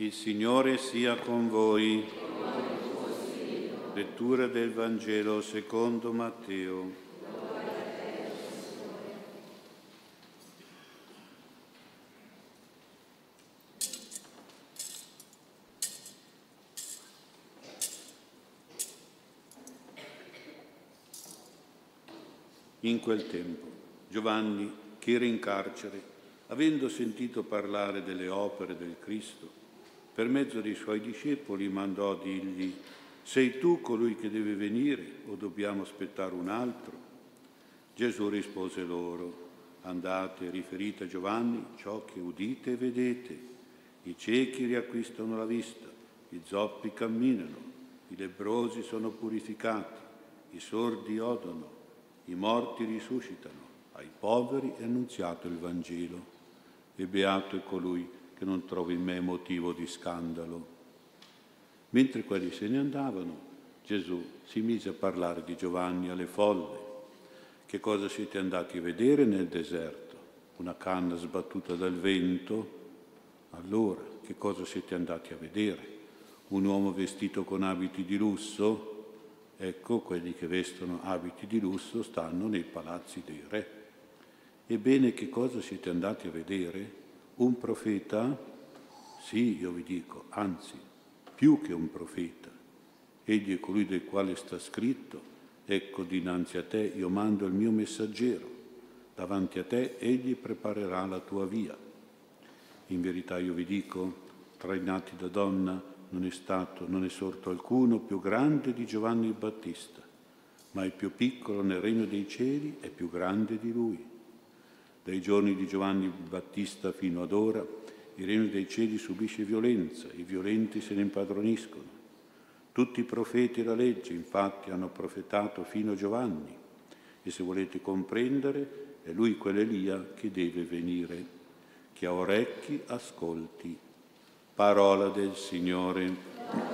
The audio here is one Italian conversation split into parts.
Il Signore sia con voi. Lettura del Vangelo secondo Matteo. In quel tempo Giovanni, che era in carcere, avendo sentito parlare delle opere del Cristo, per mezzo dei suoi discepoli mandò a dirgli, sei tu colui che deve venire o dobbiamo aspettare un altro? Gesù rispose loro, andate riferite a Giovanni ciò che udite e vedete. I ciechi riacquistano la vista, i zoppi camminano, i lebrosi sono purificati, i sordi odono i morti risuscitano, ai poveri è annunziato il Vangelo e beato è colui che non trova in me motivo di scandalo. Mentre quelli se ne andavano, Gesù si mise a parlare di Giovanni alle folle. Che cosa siete andati a vedere nel deserto? Una canna sbattuta dal vento? Allora, che cosa siete andati a vedere? Un uomo vestito con abiti di lusso? Ecco, quelli che vestono abiti di lusso stanno nei palazzi dei re. Ebbene, che cosa siete andati a vedere? Un profeta? Sì, io vi dico, anzi, più che un profeta. Egli è colui del quale sta scritto, ecco dinanzi a te io mando il mio messaggero, davanti a te egli preparerà la tua via. In verità io vi dico, tra i nati da donna, non è stato, non è sorto alcuno più grande di Giovanni il Battista, ma il più piccolo nel regno dei cieli è più grande di lui. Dai giorni di Giovanni Battista fino ad ora il regno dei cieli subisce violenza, i violenti se ne impadroniscono. Tutti i profeti e la legge infatti hanno profetato fino a Giovanni e se volete comprendere è lui quell'Elia che deve venire. Chi ha orecchi ascolti. Parola del Signore.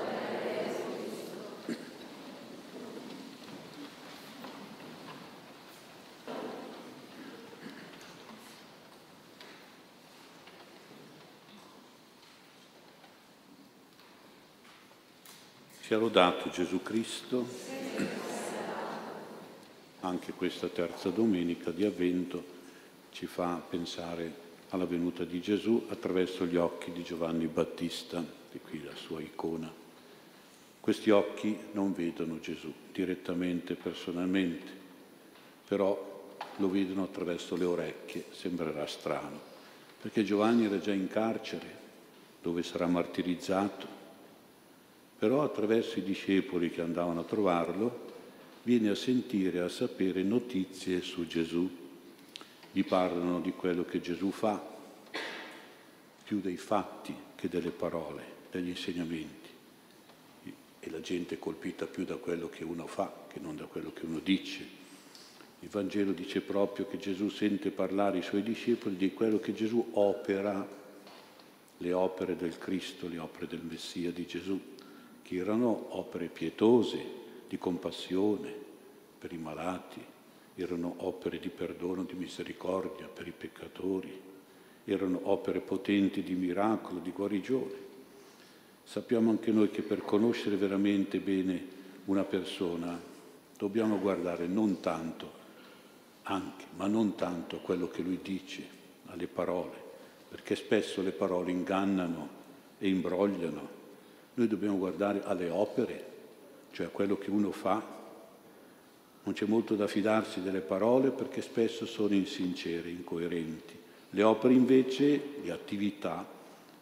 Sia lodato Gesù Cristo. Anche questa terza domenica di Avvento ci fa pensare alla venuta di Gesù attraverso gli occhi di Giovanni Battista, di qui la sua icona. Questi occhi non vedono Gesù direttamente, personalmente, però lo vedono attraverso le orecchie, sembrerà strano, perché Giovanni era già in carcere, dove sarà martirizzato, però attraverso i discepoli che andavano a trovarlo viene a sentire, a sapere notizie su Gesù gli parlano di quello che Gesù fa, più dei fatti che delle parole, degli insegnamenti. E la gente è colpita più da quello che uno fa che non da quello che uno dice. Il Vangelo dice proprio che Gesù sente parlare i suoi discepoli di quello che Gesù opera, le opere del Cristo, le opere del Messia di Gesù, che erano opere pietose, di compassione per i malati, erano opere di perdono, di misericordia per i peccatori, erano opere potenti di miracolo, di guarigione. Sappiamo anche noi che per conoscere veramente bene una persona dobbiamo guardare non tanto, anche, ma non tanto a quello che lui dice, alle parole, perché spesso le parole ingannano e imbrogliano. Noi dobbiamo guardare alle opere, cioè a quello che uno fa non c'è molto da fidarsi delle parole perché spesso sono insincere, incoerenti. Le opere invece, le attività,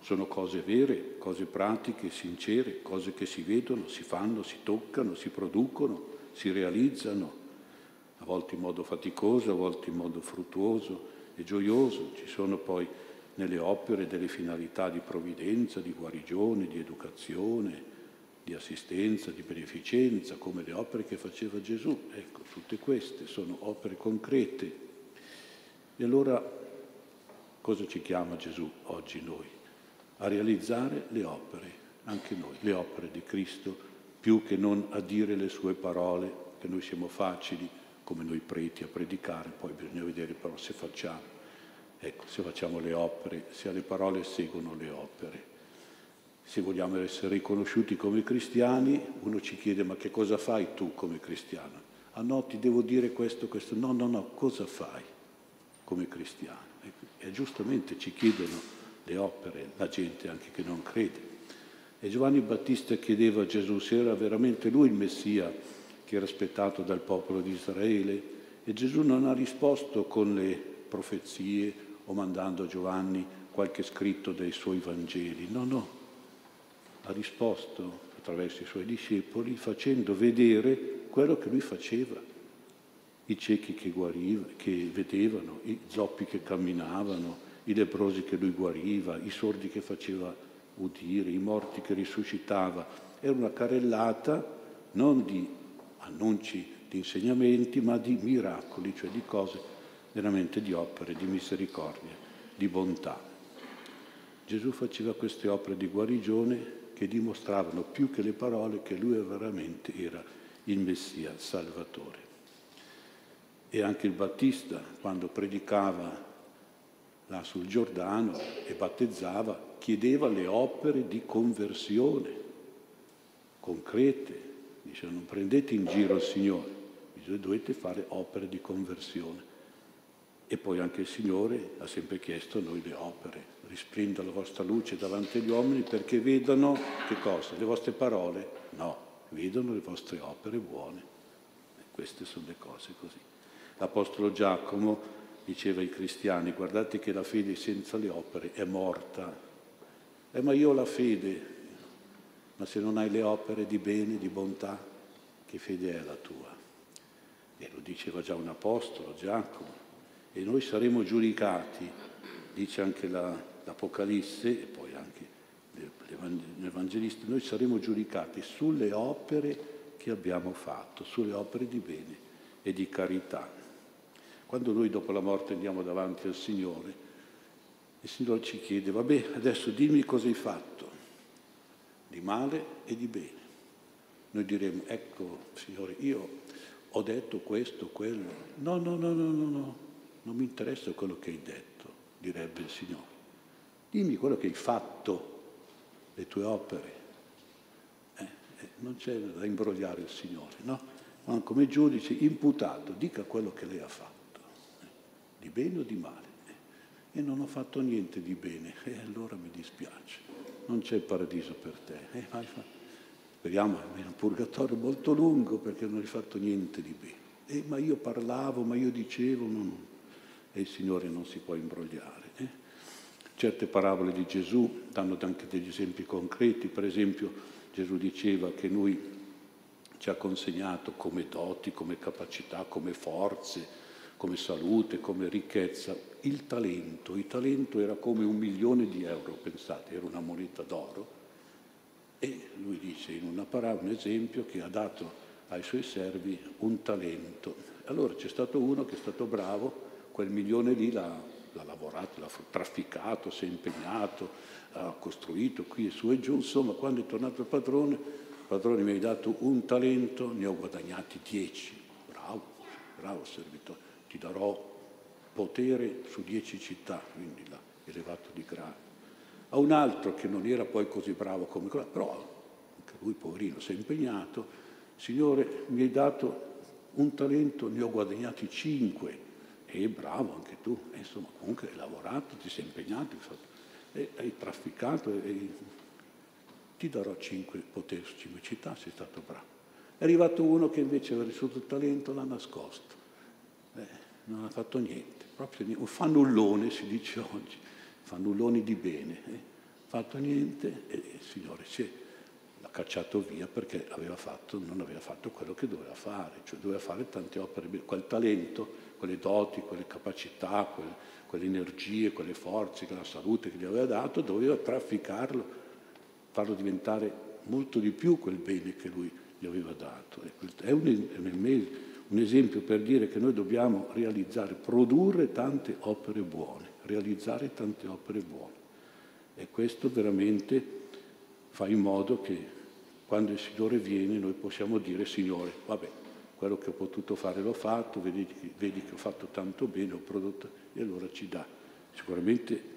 sono cose vere, cose pratiche, sincere, cose che si vedono, si fanno, si toccano, si producono, si realizzano, a volte in modo faticoso, a volte in modo fruttuoso e gioioso. Ci sono poi nelle opere delle finalità di provvidenza, di guarigione, di educazione, di assistenza, di beneficenza, come le opere che faceva Gesù. Ecco, tutte queste sono opere concrete. E allora cosa ci chiama Gesù oggi noi? A realizzare le opere, anche noi, le opere di Cristo, più che non a dire le sue parole, che noi siamo facili come noi preti a predicare, poi bisogna vedere però se facciamo. Ecco, se facciamo le opere, se alle parole seguono le opere. se vogliamo essere riconosciuti come cristiani, uno ci chiede ma che cosa fai tu come cristiano? Ah no, ti devo dire questo, questo. No, no, no, cosa fai come cristiano? E, e giustamente ci chiedono le opere, la gente anche che non crede. E Giovanni Battista chiedeva a Gesù se era veramente lui il Messia che era aspettato dal popolo di Israele e Gesù non ha risposto con le profezie o mandando a Giovanni qualche scritto dei suoi Vangeli. No, no, ha risposto attraverso i suoi discepoli facendo vedere quello che lui faceva. I ciechi che, guariva, che vedevano, i zoppi che camminavano, i leprosi che lui guariva, i sordi che faceva udire, i morti che risuscitava. Era una carrellata non di annunci, di insegnamenti, ma di miracoli, cioè di cose veramente di opere, di misericordia, di bontà. Gesù faceva queste opere di guarigione che dimostravano più che le parole che lui veramente era il Messia, il Salvatore. E anche il Battista, quando predicava là sul Giordano e battezzava, chiedeva le opere di conversione concrete. Dice non prendete in giro il Signore, dovete fare opere di conversione. E poi anche il Signore ha sempre chiesto a noi le opere. Risplenda la vostra luce davanti agli uomini perché vedano che cosa? Le vostre parole? No, vedono le vostre opere buone. E queste sono le cose così. L'Apostolo Giacomo diceva ai cristiani, guardate che la fede senza le opere è morta, eh, ma io ho la fede, ma se non hai le opere di bene, di bontà, che fede è la tua? E lo diceva già un apostolo, Giacomo. E noi saremo giudicati, dice anche la, l'Apocalisse e poi anche l'Evangelista, noi saremo giudicati sulle opere che abbiamo fatto, sulle opere di bene e di carità. Quando noi dopo la morte andiamo davanti al Signore, il Signore ci chiede, vabbè, adesso dimmi cosa hai fatto, di male e di bene. Noi diremo, ecco, Signore, io ho detto questo, quello. No, no, no, no, no, no, non mi interessa quello che hai detto, direbbe il Signore. Dimmi quello che hai fatto, le tue opere. Eh, eh, non c'è da imbrogliare il Signore, no? Ma come giudice imputato, dica quello che lei ha fatto, eh, di bene o di male e non ho fatto niente di bene e allora mi dispiace, non c'è paradiso per te. Eh, vai. Speriamo è un purgatorio molto lungo perché non hai fatto niente di bene. Eh, ma io parlavo, ma io dicevo, no, no. E il Signore non si può imbrogliare. Eh? Certe parabole di Gesù danno anche degli esempi concreti, per esempio Gesù diceva che lui ci ha consegnato come doti, come capacità, come forze, come salute, come ricchezza, il talento. Il talento era come un milione di euro, pensate, era una moneta d'oro. E lui dice in una parabola, un esempio, che ha dato ai suoi servi un talento. Allora c'è stato uno che è stato bravo, quel milione lì l'ha, l'ha lavorato, l'ha trafficato, si è impegnato, ha costruito qui e su e giù, insomma quando è tornato il padrone, il padrone mi ha dato un talento, ne ho guadagnati dieci. Bravo, bravo servitore ti darò potere su dieci città, quindi l'ha elevato di grado. A un altro che non era poi così bravo come quello, però anche lui poverino si è impegnato, Signore mi hai dato un talento, ne ho guadagnati cinque, e bravo anche tu, e insomma comunque hai lavorato, ti sei impegnato, hai, hai trafficato, e, ti darò cinque poteri su cinque città, sei stato bravo. È arrivato uno che invece aveva ricevuto il talento, l'ha nascosto. Eh, non ha fatto niente, proprio niente. un fannullone si dice oggi, fannulloni di bene, eh? fatto niente e il Signore si è, l'ha cacciato via perché aveva fatto, non aveva fatto quello che doveva fare, cioè doveva fare tante opere, quel talento, quelle doti, quelle capacità, quelle, quelle energie, quelle forze, quella salute che gli aveva dato, doveva trafficarlo, farlo diventare molto di più quel bene che lui gli aveva dato. È un, un esempio per dire che noi dobbiamo realizzare, produrre tante opere buone, realizzare tante opere buone. E questo veramente fa in modo che quando il Signore viene noi possiamo dire Signore, vabbè, quello che ho potuto fare l'ho fatto, vedi, vedi che ho fatto tanto bene, ho prodotto, e allora ci dà sicuramente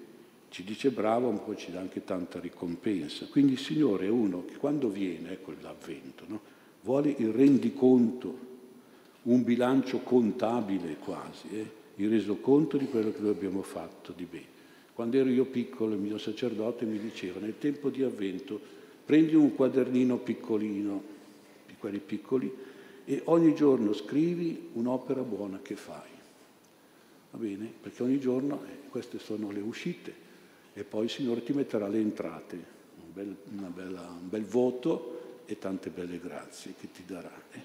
ci dice bravo, ma poi ci dà anche tanta ricompensa. Quindi il Signore è uno che quando viene, ecco l'avvento, no? vuole il rendiconto, un bilancio contabile quasi, eh? il resoconto di quello che noi abbiamo fatto di bene. Quando ero io piccolo, il mio sacerdote mi diceva, nel tempo di avvento, prendi un quadernino piccolino, di quelli piccoli, e ogni giorno scrivi un'opera buona che fai. Va bene? Perché ogni giorno, eh, queste sono le uscite, e poi il Signore ti metterà le entrate, un bel, bella, un bel voto e tante belle grazie che ti darà. Eh?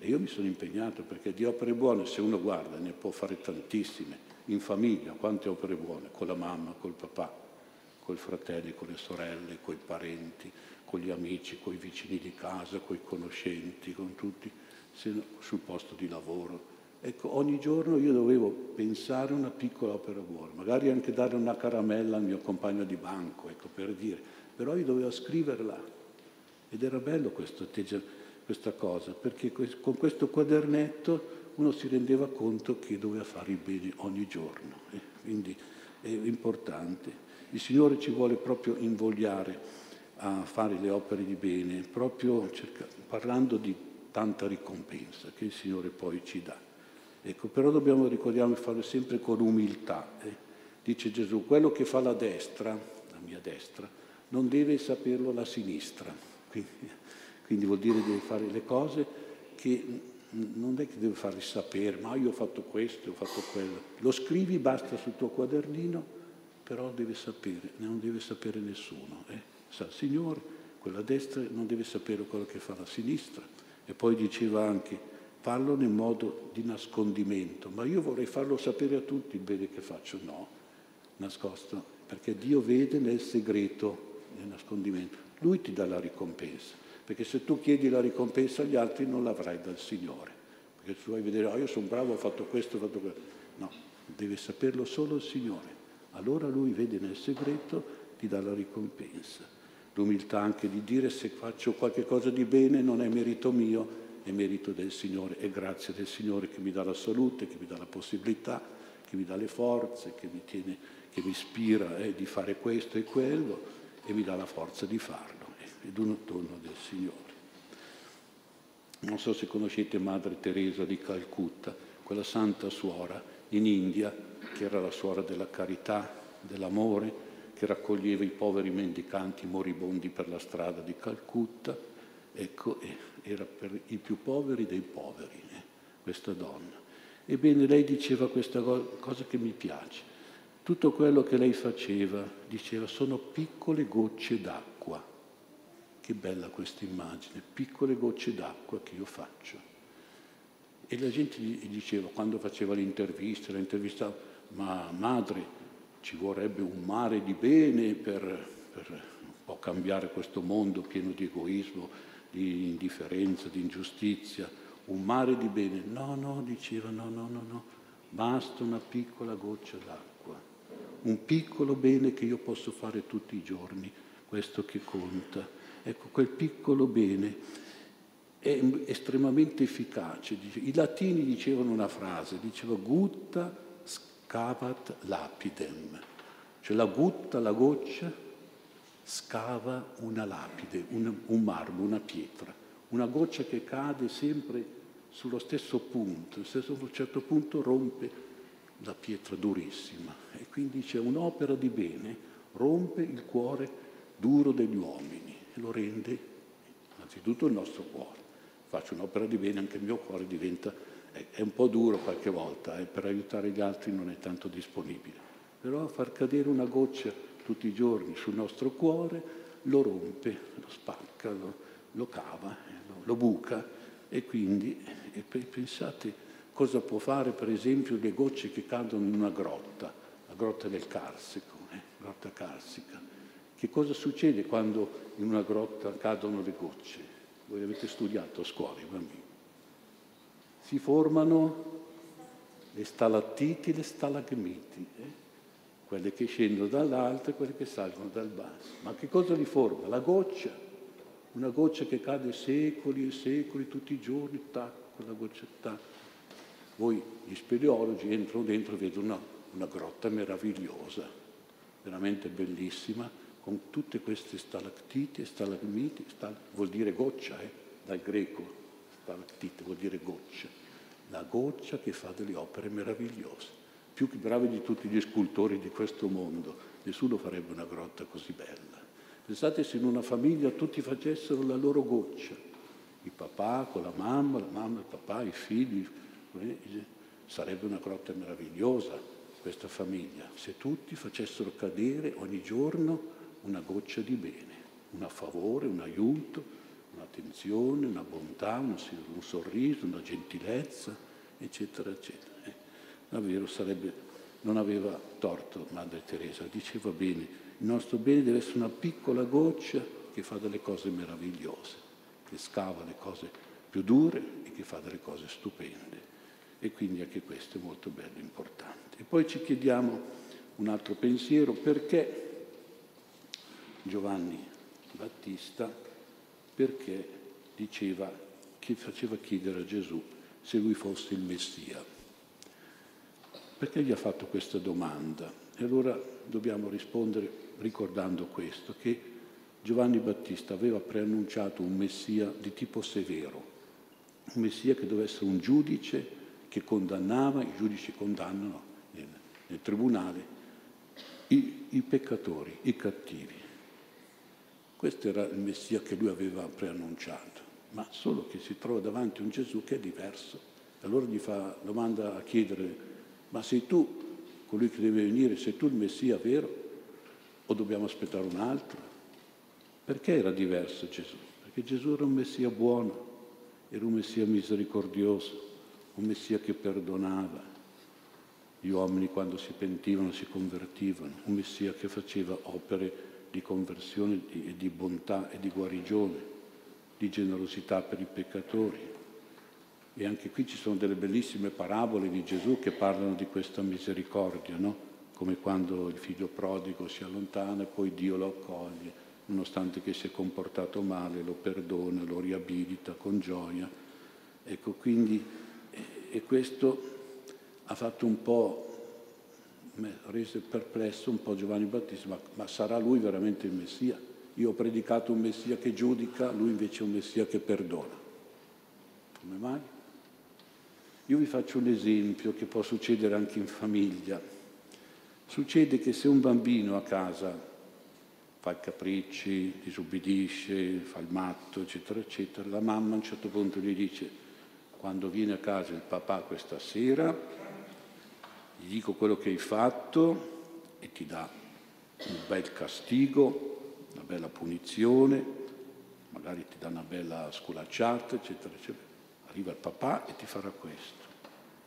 E io mi sono impegnato perché di opere buone, se uno guarda, ne può fare tantissime. In famiglia, quante opere buone? Con la mamma, col papà, con i fratelli, con le sorelle, con i parenti, con gli amici, con i vicini di casa, con i conoscenti, con tutti, sul posto di lavoro. Ecco, ogni giorno io dovevo pensare una piccola opera buona, magari anche dare una caramella al mio compagno di banco, ecco, per dire, però io dovevo scriverla. Ed era bello questo, questa cosa, perché con questo quadernetto uno si rendeva conto che doveva fare il bene ogni giorno. Eh? Quindi è importante. Il Signore ci vuole proprio invogliare a fare le opere di bene, proprio cerca, parlando di tanta ricompensa che il Signore poi ci dà. Ecco, però dobbiamo ricordiamo di farlo sempre con umiltà. Eh? Dice Gesù, quello che fa la destra, la mia destra, non deve saperlo la sinistra. Quindi, quindi vuol dire deve fare le cose che non è che deve farli sapere, ma io ho fatto questo, ho fatto quello. Lo scrivi, basta sul tuo quadernino, però deve sapere, non deve sapere nessuno. Eh? Sa il Signore, quella destra non deve sapere quello che fa la sinistra. E poi diceva anche, Farlo nel modo di nascondimento, ma io vorrei farlo sapere a tutti il bene che faccio. No, nascosto, perché Dio vede nel segreto, nel nascondimento. Lui ti dà la ricompensa, perché se tu chiedi la ricompensa agli altri non l'avrai dal Signore, perché tu vuoi vedere, oh, io sono bravo, ho fatto questo, ho fatto quello. No, deve saperlo solo il Signore. Allora Lui vede nel segreto, ti dà la ricompensa. L'umiltà anche di dire se faccio qualche cosa di bene non è merito mio, è merito del Signore, è grazia del Signore che mi dà la salute, che mi dà la possibilità, che mi dà le forze, che mi, tiene, che mi ispira eh, di fare questo e quello e mi dà la forza di farlo. Ed un dono del Signore. Non so se conoscete Madre Teresa di Calcutta, quella santa suora in India, che era la suora della carità, dell'amore, che raccoglieva i poveri mendicanti moribondi per la strada di Calcutta. Ecco, era per i più poveri dei poveri, eh, questa donna. Ebbene, lei diceva questa cosa che mi piace. Tutto quello che lei faceva, diceva, sono piccole gocce d'acqua. Che bella questa immagine, piccole gocce d'acqua che io faccio. E la gente gli diceva, quando faceva l'intervista, l'intervista, ma madre, ci vorrebbe un mare di bene per, per un po' cambiare questo mondo pieno di egoismo, di indifferenza, di ingiustizia, un mare di bene. No, no, diceva, no, no, no, no, basta una piccola goccia d'acqua, un piccolo bene che io posso fare tutti i giorni, questo che conta. Ecco, quel piccolo bene è estremamente efficace. I latini dicevano una frase, diceva gutta scavat lapidem, cioè la gutta, la goccia, scava una lapide, un, un marmo, una pietra, una goccia che cade sempre sullo stesso punto, a un certo punto rompe la pietra durissima. E quindi c'è un'opera di bene, rompe il cuore duro degli uomini e lo rende innanzitutto il nostro cuore. Faccio un'opera di bene, anche il mio cuore diventa, è, un po' duro qualche volta, eh, per aiutare gli altri non è tanto disponibile, però far cadere una goccia tutti i giorni sul nostro cuore, lo rompe, lo spacca, lo, lo cava, lo, lo, buca e quindi e pensate cosa può fare per esempio le gocce che cadono in una grotta, la grotta del Carsico, eh, grotta carsica. Che cosa succede quando in una grotta cadono le gocce? Voi avete studiato a scuola, i bambini. Si formano le stalattiti le stalagmiti. Eh? quelle che scendono dall'alto e quelle che salgono dal basso. Ma che cosa li forma? La goccia, una goccia che cade secoli e secoli, tutti i giorni, tac, quella goccia, tac. Voi, gli speleologi, entrano dentro e vedono una, una grotta meravigliosa, veramente bellissima, con tutte queste stalactiti e stalagmiti, stal- vuol dire goccia, eh, dal greco, stalactite vuol dire goccia, la goccia che fa delle opere meravigliose, più che bravi di tutti gli scultori di questo mondo, nessuno farebbe una grotta così bella. Pensate se in una famiglia tutti facessero la loro goccia, il papà con la mamma, la mamma, il papà, i figli, eh, sarebbe una grotta meravigliosa questa famiglia, se tutti facessero cadere ogni giorno una goccia di bene, un favore, un aiuto, un'attenzione, una bontà, un, sorriso, una gentilezza, eccetera, eccetera. Eh, davvero sarebbe, non aveva torto Madre Teresa, diceva bene, il nostro bene deve essere una piccola goccia che fa delle cose meravigliose, che scava le cose più dure e che fa delle cose stupende. E quindi anche questo è molto bello e importante. E poi ci chiediamo un altro pensiero, perché Giovanni Battista perché diceva che faceva chiedere a Gesù se lui fosse il Messia. Perché gli ha fatto questa domanda? E allora dobbiamo rispondere ricordando questo, che Giovanni Battista aveva preannunciato un Messia di tipo severo, un Messia che doveva essere un giudice che condannava, i giudici condannano nel, nel tribunale, i, i peccatori, i cattivi. Questo era il Messia che lui aveva preannunciato, ma solo che si trova davanti a un Gesù che è diverso. Allora gli fa domanda a chiedere, ma sei tu colui che deve venire, sei tu il Messia vero o dobbiamo aspettare un altro? Perché era diverso Gesù? Perché Gesù era un Messia buono, era un Messia misericordioso, un Messia che perdonava gli uomini quando si pentivano, si convertivano, un Messia che faceva opere di conversione e di bontà e di guarigione, di generosità per i peccatori. E anche qui ci sono delle bellissime parabole di Gesù che parlano di questa misericordia, no? come quando il figlio prodigo si allontana e poi Dio lo accoglie, nonostante che si è comportato male, lo perdona, lo riabilita con gioia. Ecco, quindi, e questo ha fatto un po' rese perplesso un po' Giovanni Battista, ma, ma sarà lui veramente il Messia? Io ho predicato un Messia che giudica, lui invece è un Messia che perdona. Come mai? Io vi faccio un esempio che può succedere anche in famiglia. Succede che se un bambino a casa fa i capricci, disubbidisce, fa il matto, eccetera, eccetera, la mamma a un certo punto gli dice, quando viene a casa il papà questa sera, gli dico quello che hai fatto e ti dà un bel castigo, una bella punizione, magari ti dà una bella sculacciata, eccetera, eccetera. Arriva il papà e ti farà questo.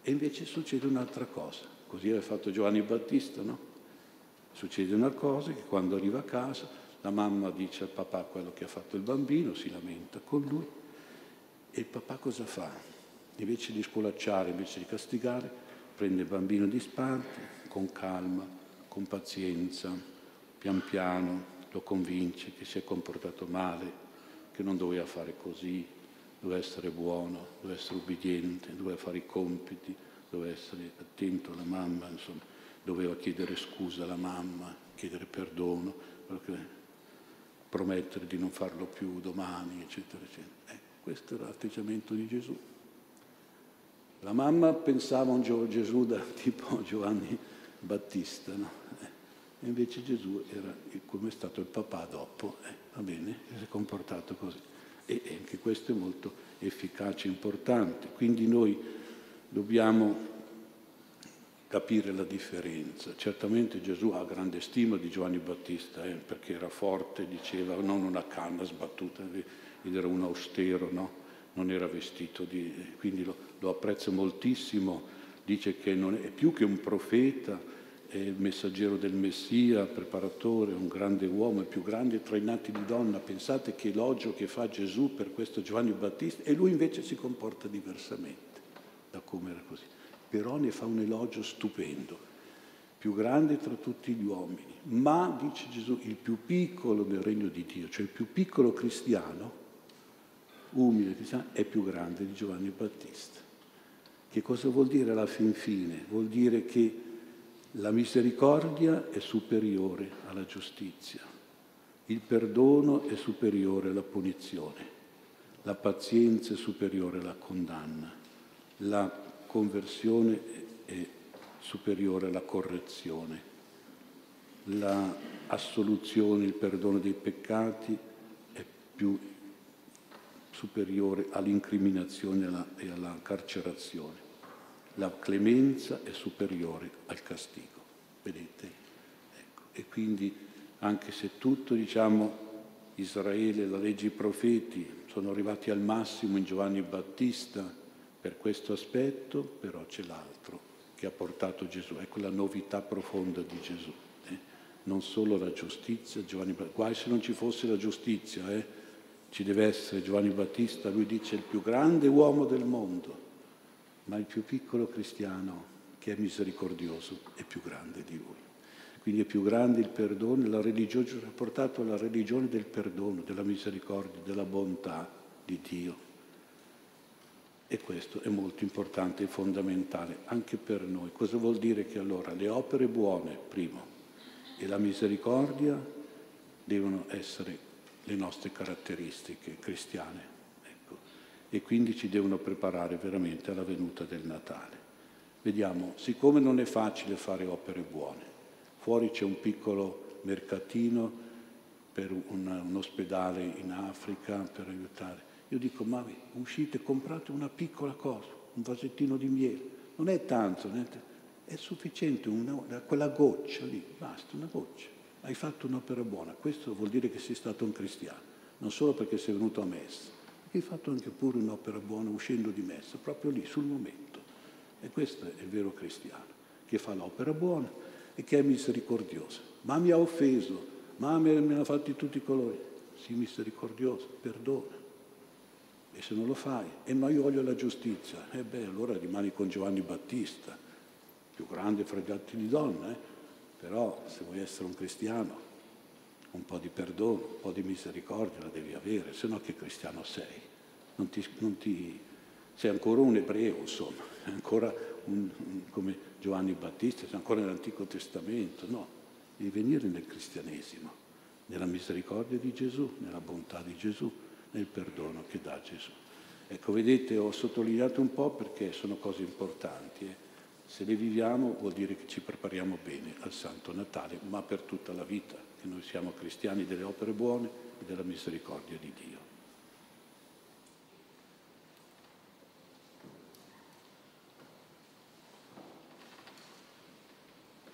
E invece succede un'altra cosa, così aveva fatto Giovanni Battista, no? Succede una cosa che quando arriva a casa la mamma dice al papà quello che ha fatto il bambino, si lamenta con lui e il papà cosa fa? Invece di sculacciare, invece di castigare, prende il bambino di sparte, con calma, con pazienza, pian piano lo convince che si è comportato male, che non doveva fare così, doveva essere buono, doveva essere ubbidiente, doveva fare i compiti, doveva essere attento alla mamma, insomma, doveva chiedere scusa alla mamma, chiedere perdono, promettere di non farlo più domani, eccetera, eccetera. Eh, questo era l'atteggiamento di Gesù. La mamma pensava a un Gesù da tipo Giovanni Battista, no? E invece Gesù era come è stato il papà dopo, eh, va bene, si è comportato così. E anche questo è molto efficace, importante. Quindi noi dobbiamo capire la differenza. Certamente Gesù ha grande stima di Giovanni Battista, eh, perché era forte, diceva non una canna sbattuta, ed era un austero, no? Non era vestito di... quindi lo, lo apprezzo moltissimo, dice che non è più che un profeta, è il messaggero del Messia, preparatore, un grande uomo, il più grande tra i nati di donna. Pensate che elogio che fa Gesù per questo Giovanni Battista e lui invece si comporta diversamente da come era così. Però ne fa un elogio stupendo, più grande tra tutti gli uomini. Ma, dice Gesù, il più piccolo del regno di Dio, cioè il più piccolo cristiano, umile cristiano, è più grande di Giovanni Battista. Che cosa vuol dire alla fin fine? Vuol dire che La misericordia è superiore alla giustizia, il perdono è superiore alla punizione, la pazienza è superiore alla condanna, la conversione è superiore alla correzione, l'assoluzione, il perdono dei peccati è più superiore all'incriminazione e alla carcerazione. La clemenza è superiore al castigo. Vedete? Ecco. E quindi anche se tutto, diciamo, Israele, la legge i profeti sono arrivati al massimo in Giovanni Battista per questo aspetto, però c'è l'altro che ha portato Gesù, ecco la novità profonda di Gesù. Eh? Non solo la giustizia, Giovanni Battista, guai se non ci fosse la giustizia, eh? Ci deve essere Giovanni Battista, lui dice il più grande uomo del mondo, ma il più piccolo cristiano che è misericordioso è più grande di lui. Quindi è più grande il perdono, la religione ha portato alla religione del perdono, della misericordia, della bontà di Dio. E questo è molto importante e fondamentale anche per noi. Cosa vuol dire che allora le opere buone, primo, e la misericordia devono essere le nostre caratteristiche cristiane. Ecco. E quindi ci devono preparare veramente alla venuta del Natale. Vediamo, siccome non è facile fare opere buone, fuori c'è un piccolo mercatino per un, un ospedale in Africa per aiutare. Io dico, ma uscite, comprate una piccola cosa, un vasettino di miele, non è tanto, è sufficiente una, quella goccia lì, basta, una goccia hai fatto un'opera buona. Questo vuol dire che sei stato un cristiano, non solo perché sei venuto a messa, hai fatto anche pure un'opera buona uscendo di messa, proprio lì, sul momento. E questo è il vero cristiano, che fa l'opera buona e che è misericordioso. Ma mi ha offeso, ma me ne ha fatti tutti i colori. Sii misericordioso, perdona. E se non lo fai, e ma io voglio la giustizia, e eh beh, allora rimani con Giovanni Battista, più grande fra gli altri di donne, eh? Però se vuoi essere un cristiano, un po' di perdono, un po' di misericordia la devi avere, se no che cristiano sei? Non ti, non ti, sei ancora un ebreo, insomma, ancora un, un, come Giovanni Battista, sei ancora nell'Antico Testamento, no, devi venire nel cristianesimo, nella misericordia di Gesù, nella bontà di Gesù, nel perdono che dà Gesù. Ecco, vedete, ho sottolineato un po' perché sono cose importanti. Eh. Se le viviamo vuol dire che ci prepariamo bene al Santo Natale, ma per tutta la vita, che noi siamo cristiani delle opere buone e della misericordia di Dio.